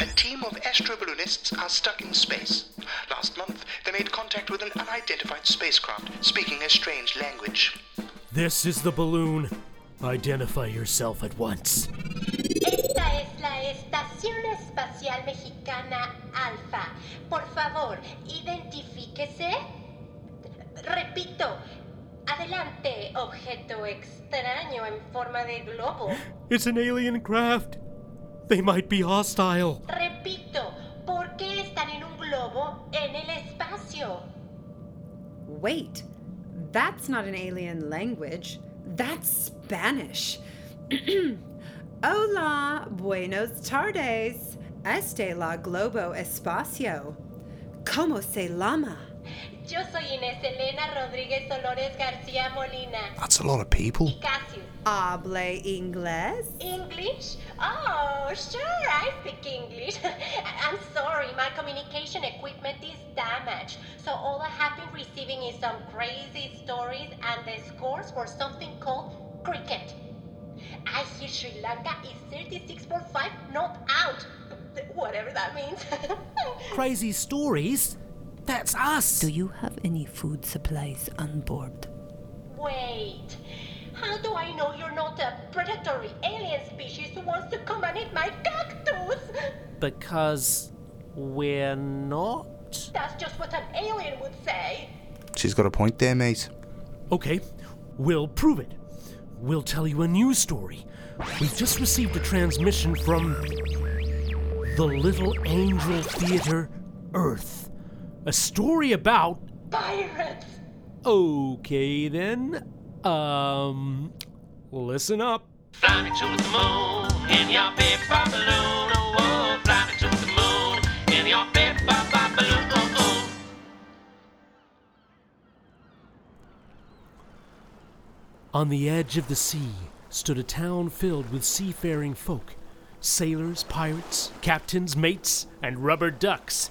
A team of astroballoonists are stuck in space. Last month, they made contact with an unidentified spacecraft speaking a strange language. This is the balloon. Identify yourself at once. Esta es la Estación Espacial Mexicana Alfa. Por favor, identifíquese. Repito. Adelante, objeto extraño en forma de globo. It's an alien craft. They might be hostile. Repito, ¿por qué están en un globo en el espacio? Wait, that's not an alien language. That's Spanish. Hola, buenos tardes. Este la globo espacio. ¿Cómo se llama? Yo soy Inés Elena Rodríguez Dolores García Molina. That's a lot of people. Y Casio. Hable inglés? English? Oh, sure, I speak English. I'm sorry, my communication equipment is damaged. So all I have been receiving is some crazy stories and the scores for something called cricket. I hear Sri Lanka is 36 for 5 not out. Whatever that means. Crazy stories? That's us. Do you have any food supplies on board? Wait. How do I know you're not a predatory alien species who wants to come and eat my cactus? Because we're not? That's just what an alien would say. She's got a point there, mate. Okay, we'll prove it. We'll tell you a new story. We've just received a transmission from the Little Angel Theatre Earth. A story about. Pirates! Okay then. Um. Listen up. Fly me to the moon in your paper balloon. Oh, oh, fly me to the moon in your paper balloon. Oh, oh. On the edge of the sea stood a town filled with seafaring folk sailors, pirates, captains, mates, and rubber ducks.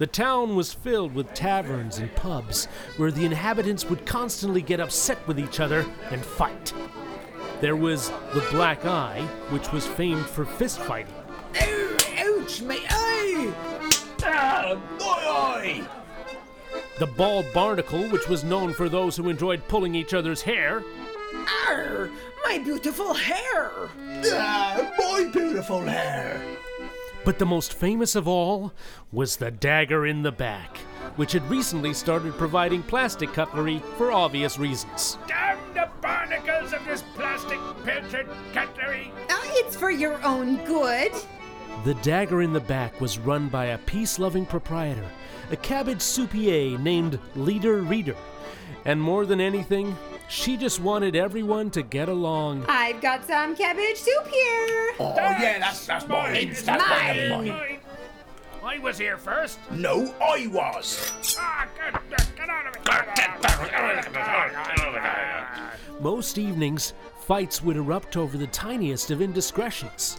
The town was filled with taverns and pubs where the inhabitants would constantly get upset with each other and fight. There was the Black Eye, which was famed for fist fighting. Ouch, my eye! Ah, my eye! The Bald Barnacle, which was known for those who enjoyed pulling each other's hair. Arr, my beautiful hair! Ah, my beautiful hair! But the most famous of all was the Dagger in the Back, which had recently started providing plastic cutlery for obvious reasons. Damn the barnacles of this plastic pilchard cutlery! Uh, it's for your own good. The Dagger in the Back was run by a peace loving proprietor, a cabbage soupier named Leader Reader. And more than anything, she just wanted everyone to get along. I've got some cabbage soup here. Oh, yeah, that's, that's mine. That's mine. Mine. I was here first. No, I was. Ah, get, get, get out of it! Most evenings, fights would erupt over the tiniest of indiscretions.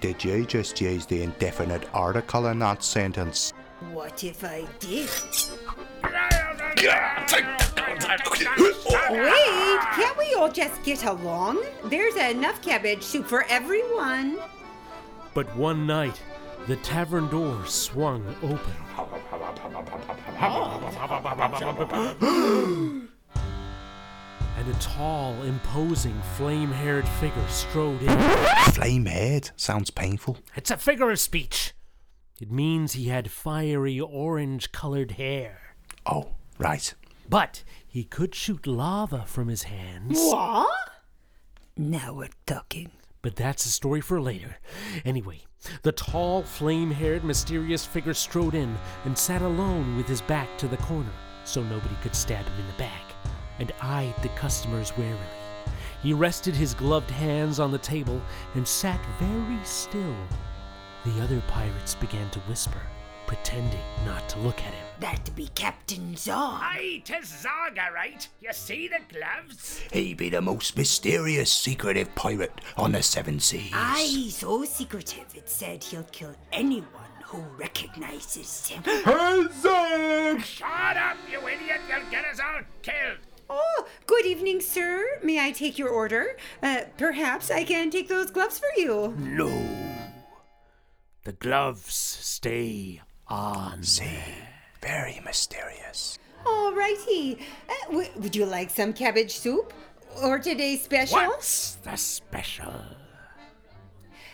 Did you just use the indefinite article in that sentence? What if I did? Wait, can't we all just get along? There's enough cabbage soup for everyone. But one night, the tavern door swung open. and a tall, imposing, flame haired figure strode in. Flame haired? Sounds painful. It's a figure of speech. It means he had fiery orange colored hair. Oh, right. But he could shoot lava from his hands. What? Now we're talking. But that's a story for later. Anyway, the tall, flame haired, mysterious figure strode in and sat alone with his back to the corner so nobody could stab him in the back and eyed the customers warily. He rested his gloved hands on the table and sat very still. The other pirates began to whisper, pretending not to look at him. That be Captain Zog. Aye, tis Zaga, right? You see the gloves? He be the most mysterious, secretive pirate on the seven seas. Aye, so secretive. It said he'll kill anyone who recognizes him. Shut up, you idiot! You'll get us all killed. Oh, good evening, sir. May I take your order? Uh, perhaps I can take those gloves for you. No. The gloves stay on. See, very mysterious. Alrighty. Uh, w- would you like some cabbage soup? Or today's special? What's the special?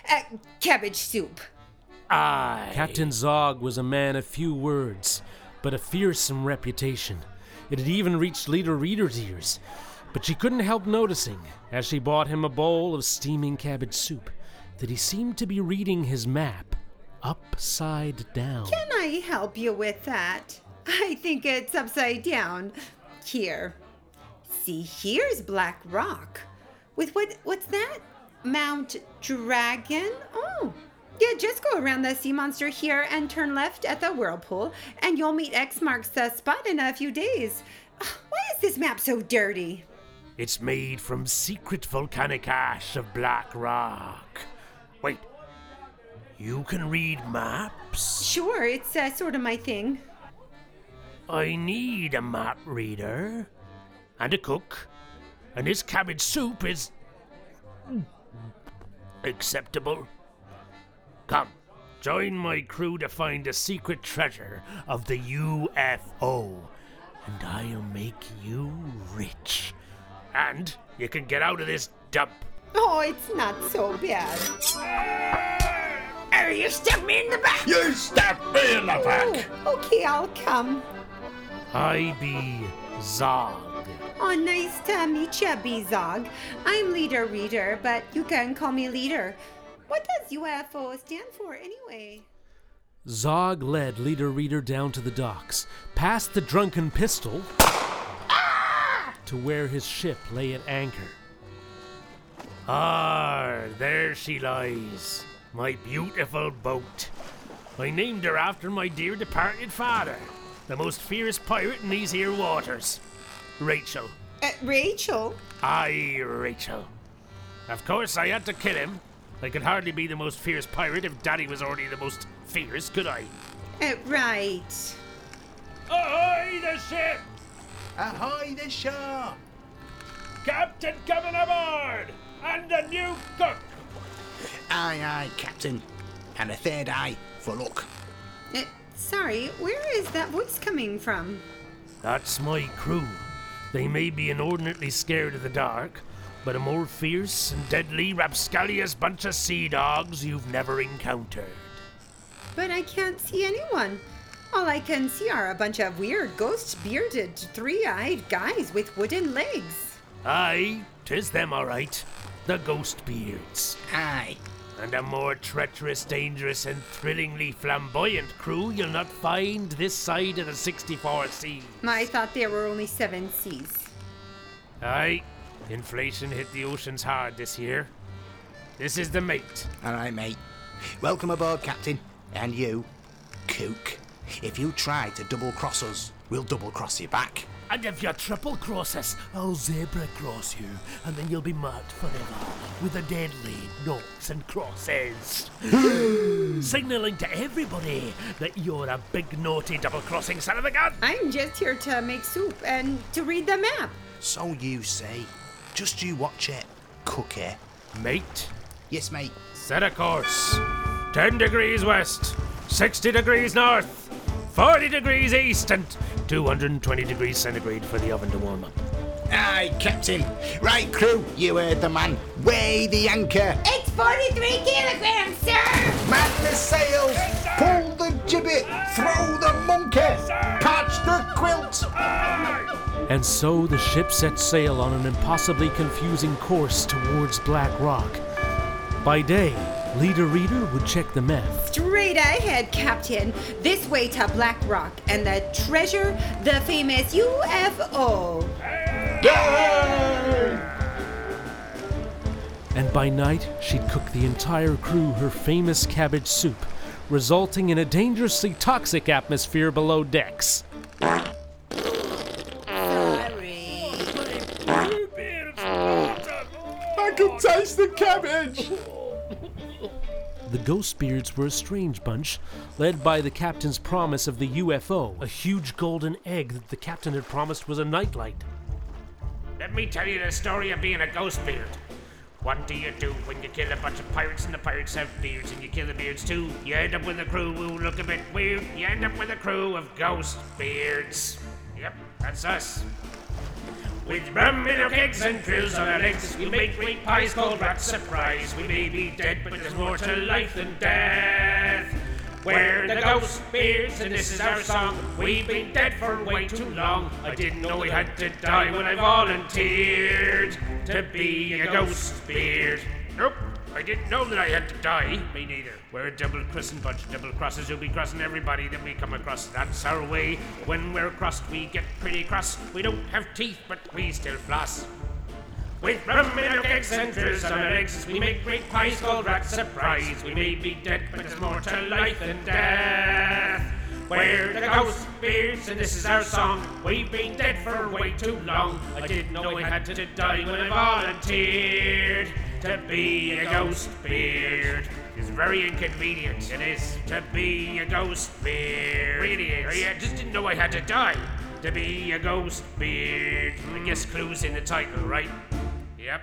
Uh, cabbage soup. I. Captain Zog was a man of few words, but a fearsome reputation. It had even reached Leader Reader's ears. But she couldn't help noticing, as she bought him a bowl of steaming cabbage soup, that he seemed to be reading his map upside down. Can I help you with that? I think it's upside down. Here. See, here's Black Rock. With what what's that? Mount Dragon? Oh. Yeah, just go around the sea monster here and turn left at the whirlpool, and you'll meet X marks the spot in a few days. Ah, why is this map so dirty? It's made from secret volcanic ash of black rock. You can read maps? Sure, it's uh, sort of my thing. I need a map reader and a cook, and this cabbage soup is acceptable. Come, join my crew to find the secret treasure of the UFO, and I'll make you rich. And you can get out of this dump. Oh, it's not so bad. You stuck me in the back! You stabbed me in the back! Oh, okay, I'll come. I be Zog. Oh, nice to meet you, Bezog. I'm Leader Reader, but you can call me Leader. What does UFO stand for anyway? Zog led Leader Reader down to the docks, past the drunken pistol, to where his ship lay at anchor. Ah, there she lies, my beautiful boat. I named her after my dear departed father, the most fierce pirate in these here waters. Rachel. Uh, Rachel? Aye, Rachel. Of course, I had to kill him. I could hardly be the most fierce pirate if Daddy was already the most fierce, could I? Uh, right. Ahoy, the ship! Ahoy the shore! Captain coming aboard! And a new cook! Aye, aye, Captain. And a third eye for luck. Uh, sorry, where is that voice coming from? That's my crew. They may be inordinately scared of the dark, but a more fierce and deadly rapscallious bunch of sea dogs you've never encountered. But I can't see anyone. All I can see are a bunch of weird, ghost bearded, three eyed guys with wooden legs. Aye, 'tis them all right. The ghost beards. Aye. And a more treacherous, dangerous, and thrillingly flamboyant crew you'll not find this side of the 64 seas. I thought there were only seven seas. Aye, inflation hit the oceans hard this year. This is the mate. All right, mate. Welcome aboard, Captain. And you, kook. If you try to double cross us, we'll double cross you back. And if you triple cross us, I'll zebra cross you, and then you'll be marked forever with the deadly noughts and crosses. Signaling to everybody that you're a big naughty double crossing son of a gun. I'm just here to make soup and to read the map. So you say. Just you watch it, cookie. Mate, Yes, mate. set a course. 10 degrees west, 60 degrees north, 40 degrees east, and 220 degrees centigrade for the oven to warm up. Aye, Captain. Right, crew, you heard the man. Weigh the anchor. It's 43 kilograms, sir! Man the sails. Pull the gibbet. Throw the monkey. Patch the quilt. And so the ship set sail on an impossibly confusing course towards Black Rock. By day, Leader Reader would check the map. Straight ahead, Captain. This way to Black Rock and the treasure, the famous UFO. And by night, she'd cook the entire crew her famous cabbage soup, resulting in a dangerously toxic atmosphere below decks. I can taste the cabbage. Ghostbeards were a strange bunch, led by the captain's promise of the UFO, a huge golden egg that the captain had promised was a nightlight. Let me tell you the story of being a ghost beard. What do you do when you kill a bunch of pirates and the pirates have beards and you kill the beards too? You end up with a crew who look a bit weird. You end up with a crew of ghost beards. Yep, that's us. With rum in our kegs and drills on our legs, we make great pies called rat surprise. We may be dead, but there's more to life than death. We're the ghost beards, and this is our song. We've been dead for way too long. I didn't know we had to die when I volunteered to be a ghost beard. I didn't know that I had to die. Me neither. We're a double crossing bunch double crosses who'll be crossing everybody that we come across. That's our way. When we're crossed, we get pretty cross. We don't have teeth, but we still floss. With rum in our kegs and drills on our legs, we make great pies called rat surprise. We may be dead, but there's more to life than death. We're the ghost beards, and this is our song. We've been dead for way too long. I didn't know I had to die when I volunteered to be a ghost beard. It's very inconvenient. It is to be a ghost beard. Really is. I just didn't know I had to die to be a ghost beard. I guess clues in the title, right? Yep.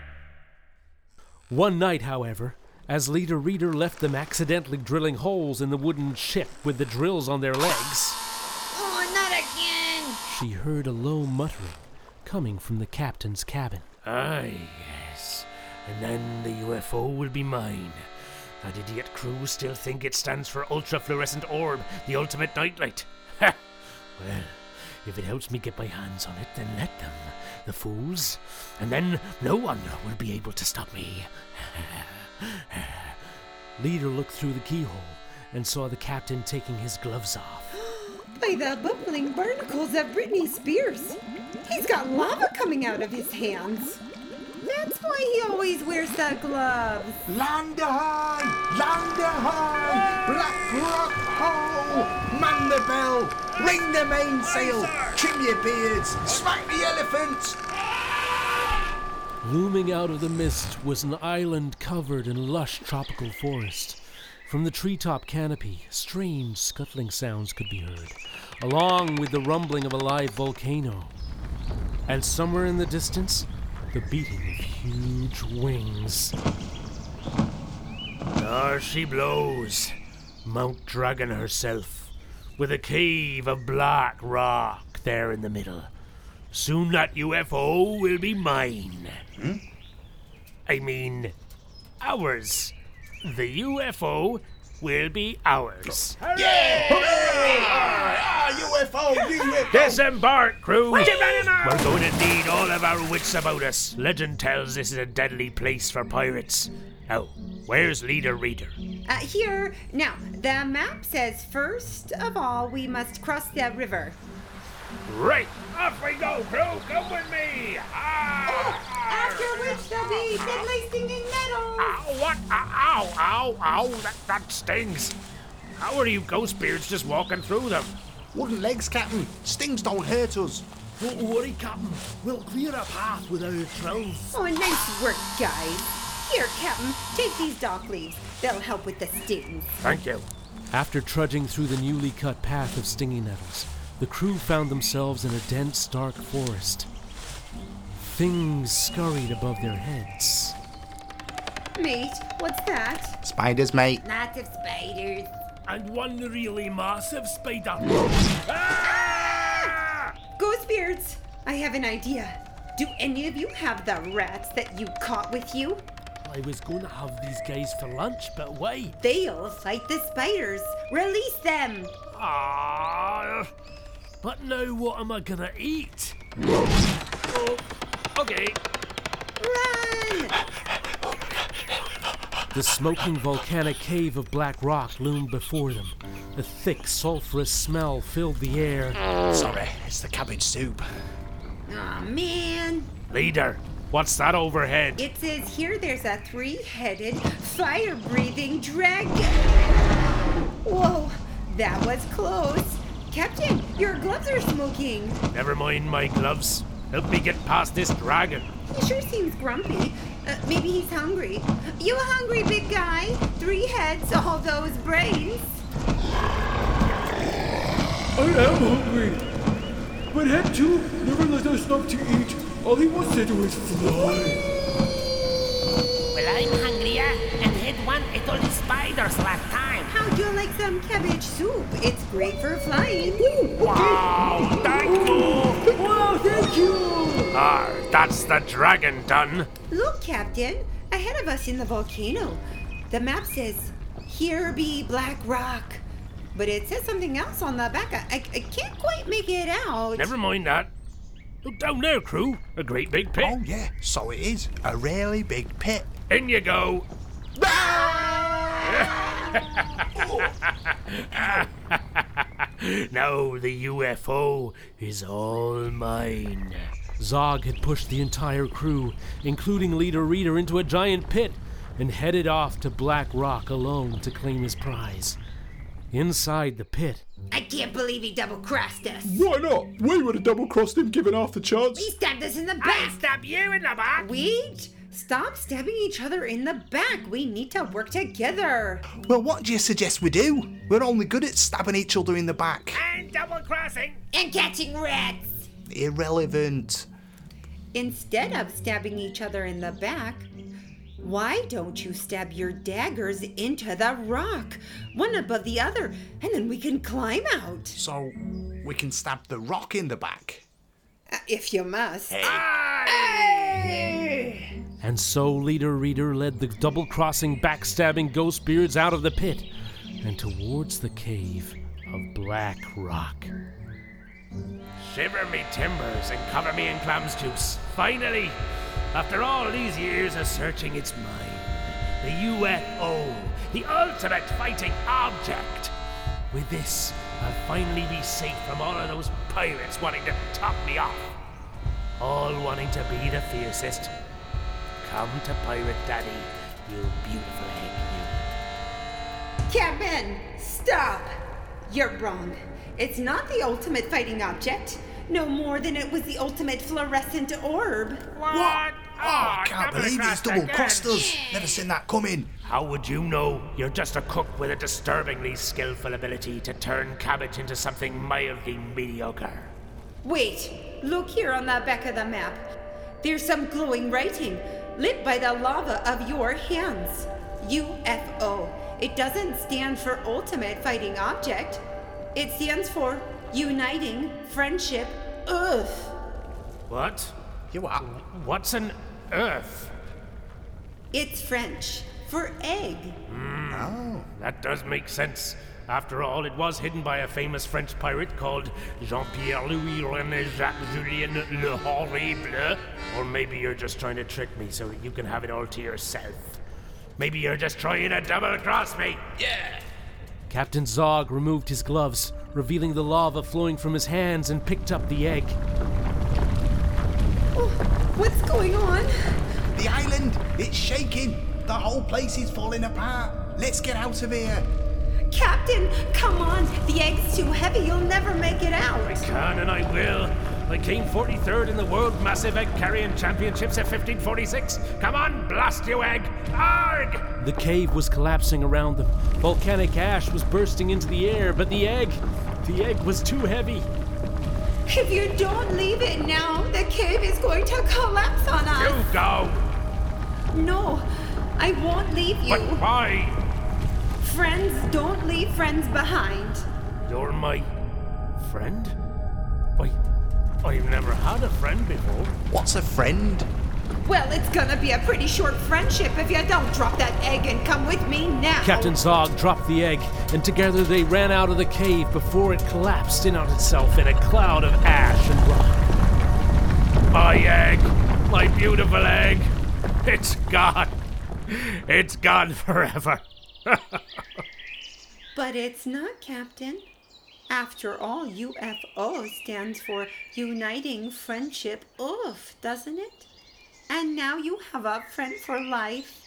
One night, however, as Leader Reader left them accidentally drilling holes in the wooden ship with the drills on their legs, Oh, not again! she heard a low muttering coming from the captain's cabin. Aye, yes. And then the UFO will be mine. That idiot crew still think it stands for Ultra Fluorescent Orb, the ultimate nightlight. Ha! Well, if it helps me get my hands on it, then let them, the fools. And then no one will be able to stop me. Leader looked through the keyhole and saw the captain taking his gloves off. By the bubbling barnacles of Britney Spears. He's got lava coming out of his hands. That's why he always wears the gloves. Land high! Land high! Black Rock ho! Man the bell! Ring the mainsail! Trim your beards! Smack the elephants! Looming out of the mist was an island covered in lush tropical forest. From the treetop canopy, strange scuttling sounds could be heard, along with the rumbling of a live volcano. And somewhere in the distance, the beating of huge wings. There she blows, Mount Dragon herself, with a cave of black rock there in the middle. Soon that UFO will be mine. I mean, ours. The UFO will be ours. Ah, UFO! UFO! Disembark, crew! We're going to need all of our wits about us. Legend tells this is a deadly place for pirates. Now, where's Leader Reader? Uh, here, now, the map says first of all we must cross the river. Right, off we go, crew! Come with me! Ah! After which there'll be deadly stinging nettles. Ow, what? Ow, ow, ow, that, that stings. How are you ghost beards just walking through them? Wooden legs, Captain. Stings don't hurt us. Don't worry, Captain. We'll clear a path with our drills. Oh, nice work, guys. Here, Captain, take these dock leaves. They'll help with the stings. Thank you. After trudging through the newly cut path of stinging nettles, the crew found themselves in a dense, dark forest. Things scurried above their heads. Mate, what's that? Spiders, mate. Lots of spiders. And one really massive spider. Ah! Ghost beards, I have an idea. Do any of you have the rats that you caught with you? I was going to have these guys for lunch, but why? They'll fight the spiders. Release them. Ah, but now what am I gonna eat? Oh, okay. Run! The smoking volcanic cave of black rock loomed before them. A thick, sulphurous smell filled the air. Sorry, it's the cabbage soup. Aw, man. Leader, what's that overhead? It says here there's a three headed, fire breathing dragon. Whoa, that was close. Captain, your gloves are smoking. Never mind my gloves. Help me get past this dragon. He sure seems grumpy. Uh, maybe he's hungry. You hungry, big guy? Three heads, all those brains. I am hungry. But Head 2 never let us stop to eat. All he wants to do is fly. Well, I'm hungrier eh? and had one at all the spiders last time. How'd you like some cabbage soup? It's great for flying. Wow, thank you. Wow, thank you. Ah, that's the dragon done. Look, Captain, ahead of us in the volcano. The map says, here be black rock. But it says something else on the back. I, I, I can't quite make it out. Never mind that. Look down there, crew. A great big pit. Oh, yeah, so it is. A really big pit. In you go. now the UFO is all mine. Zog had pushed the entire crew, including Leader Reader, into a giant pit and headed off to Black Rock alone to claim his prize. Inside the pit, I can't believe he double crossed us. Why not? We would have double crossed him given half the chance. He stabbed us in the I back. stab you in the back. We Stop stabbing each other in the back. We need to work together. Well, what do you suggest we do? We're only good at stabbing each other in the back. And double crossing. And catching rats. Irrelevant. Instead of stabbing each other in the back, why don't you stab your daggers into the rock, one above the other, and then we can climb out? So we can stab the rock in the back. Uh, if you must. Hey! and so Leader Reader led the double crossing, backstabbing ghost beards out of the pit and towards the cave of Black Rock. Shiver me timbers and cover me in clams juice. Finally, after all these years of searching its mine. The UFO, the ultimate fighting object. With this, I'll finally be safe from all of those pirates wanting to top me off. All wanting to be the fiercest. Come to Pirate Daddy, you beautiful egg, Captain, stop! You're wrong. It's not the ultimate fighting object, no more than it was the ultimate fluorescent orb. you. What? Oh, Ah, I can't double believe he's crossed double again. crossed us. Never seen that coming. How would you know? You're just a cook with a disturbingly skillful ability to turn cabbage into something mildly mediocre. Wait, look here on the back of the map. There's some glowing writing, lit by the lava of your hands. UFO. It doesn't stand for Ultimate Fighting Object. It stands for Uniting Friendship Oeuf. What? You are. What's an oeuf? It's French for egg. Hmm. Oh. That does make sense. After all, it was hidden by a famous French pirate called Jean-Pierre Louis René Jacques Julien Le Horrible. Or maybe you're just trying to trick me so that you can have it all to yourself. Maybe you're just trying to double cross me. Yeah. Captain Zog removed his gloves, revealing the lava flowing from his hands, and picked up the egg. Oh, what's going on? The island, it's shaking. The whole place is falling apart. Let's get out of here. Captain, come on. The egg's too heavy. You'll never make it out. I can and I will. I came 43rd in the World Massive Egg Carrying Championships at 1546. Come on, blast you egg! Arg! The cave was collapsing around them. Volcanic ash was bursting into the air, but the egg, the egg was too heavy. If you don't leave it now, the cave is going to collapse on us. You go! No, I won't leave you. But why? Friends don't leave friends behind. You're my friend? Why, I've never had a friend before. What's a friend? Well, it's gonna be a pretty short friendship if you don't drop that egg and come with me now. Captain Zog dropped the egg, and together they ran out of the cave before it collapsed in on itself in a cloud of ash and rock. My egg! My beautiful egg! It's gone! It's gone forever! But it's not, Captain. After all, UFO stands for Uniting Friendship Oeuf, doesn't it? And now you have a friend for life.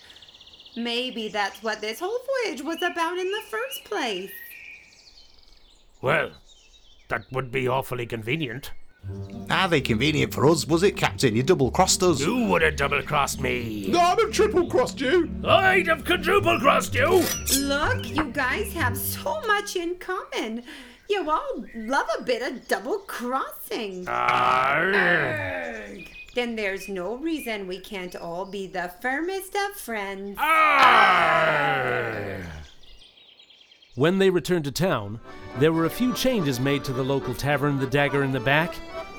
Maybe that's what this whole voyage was about in the first place. Well, that would be awfully convenient. Ah, Are they convenient for us, was it, Captain? You double crossed us. You would have double crossed me. No, I'd have triple crossed you. I'd have quadruple crossed you. Look, you guys have so much in common. You all love a bit of double crossing. Arr. Then there's no reason we can't all be the firmest of friends. Arr. When they returned to town, there were a few changes made to the local tavern, The Dagger in the Back.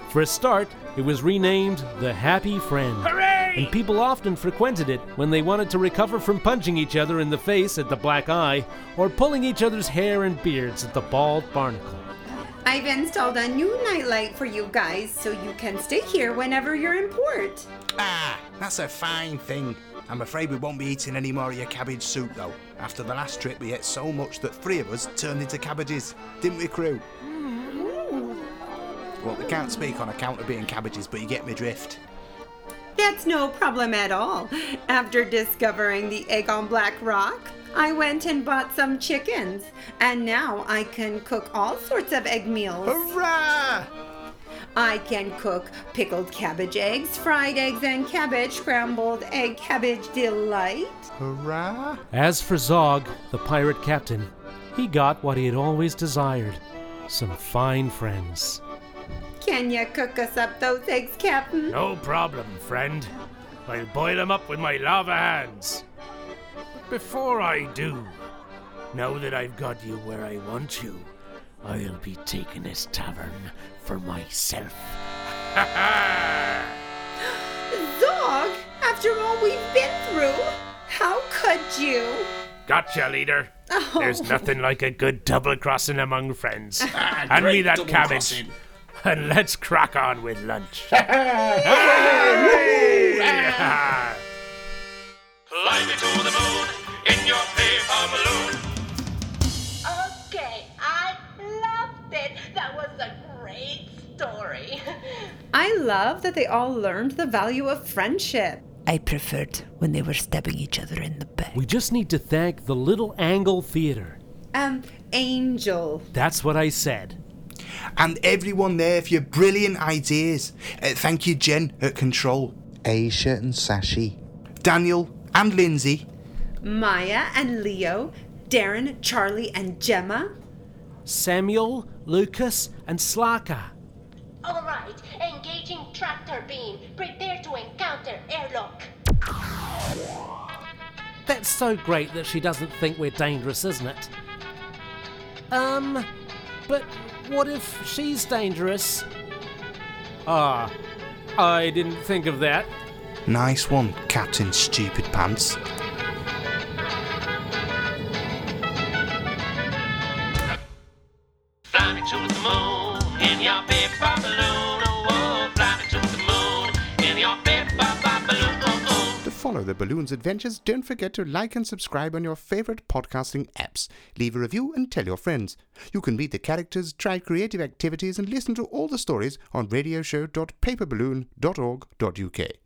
For a start, it was renamed The Happy Friend. Hooray! And people often frequented it when they wanted to recover from punching each other in the face at the Black Eye or pulling each other's hair and beards at the Bald Barnacle. I've installed a new nightlight for you guys so you can stay here whenever you're in port. Ah, that's a fine thing. I'm afraid we won't be eating any more of your cabbage soup, though. After the last trip, we ate so much that three of us turned into cabbages. Didn't we, crew? Well, we can't speak on account of being cabbages, but you get me drift. That's no problem at all. After discovering the egg on Black Rock, I went and bought some chickens, and now I can cook all sorts of egg meals. Hurrah! I can cook pickled cabbage eggs, fried eggs and cabbage, scrambled egg cabbage delight. Hurrah! As for Zog, the pirate captain, he got what he had always desired some fine friends. Can you cook us up those eggs, Captain? No problem, friend. I'll boil them up with my lava hands. But before I do, now that I've got you where I want you, I'll be taking this tavern for myself. Zog, after all we've been through, how could you? Gotcha, leader. Oh. There's nothing like a good double crossing among friends. Hand me that cabbage, crossing. and let's crack on with lunch. Fly me to the moon in your paper balloon. Okay, I loved it. That was a great story. I love that they all learned the value of friendship. I preferred when they were stabbing each other in the back. We just need to thank the Little Angle Theater. Um, Angel. That's what I said. And everyone there for your brilliant ideas. Uh, thank you, Jen at Control, Aysha and Sachie. Daniel and Lyndsay. Maya and Leo, Daren, Charlie, and Jemma. Samuel, Lucas, and Slarka. All right, engaging tractor beam. Prepare to encounter airlock. That's so great that she doesn't think we're dangerous, isn't it? Um, but what if she's dangerous? Ah, I didn't think of that. Nice one, Captain Stupid Pants. The Balloon's adventures, don't forget to like and subscribe on your favorite podcasting apps. Leave a review and tell your friends. You can meet the characters, try creative activities, and listen to all the stories on radioshow.paperballoon.org.uk.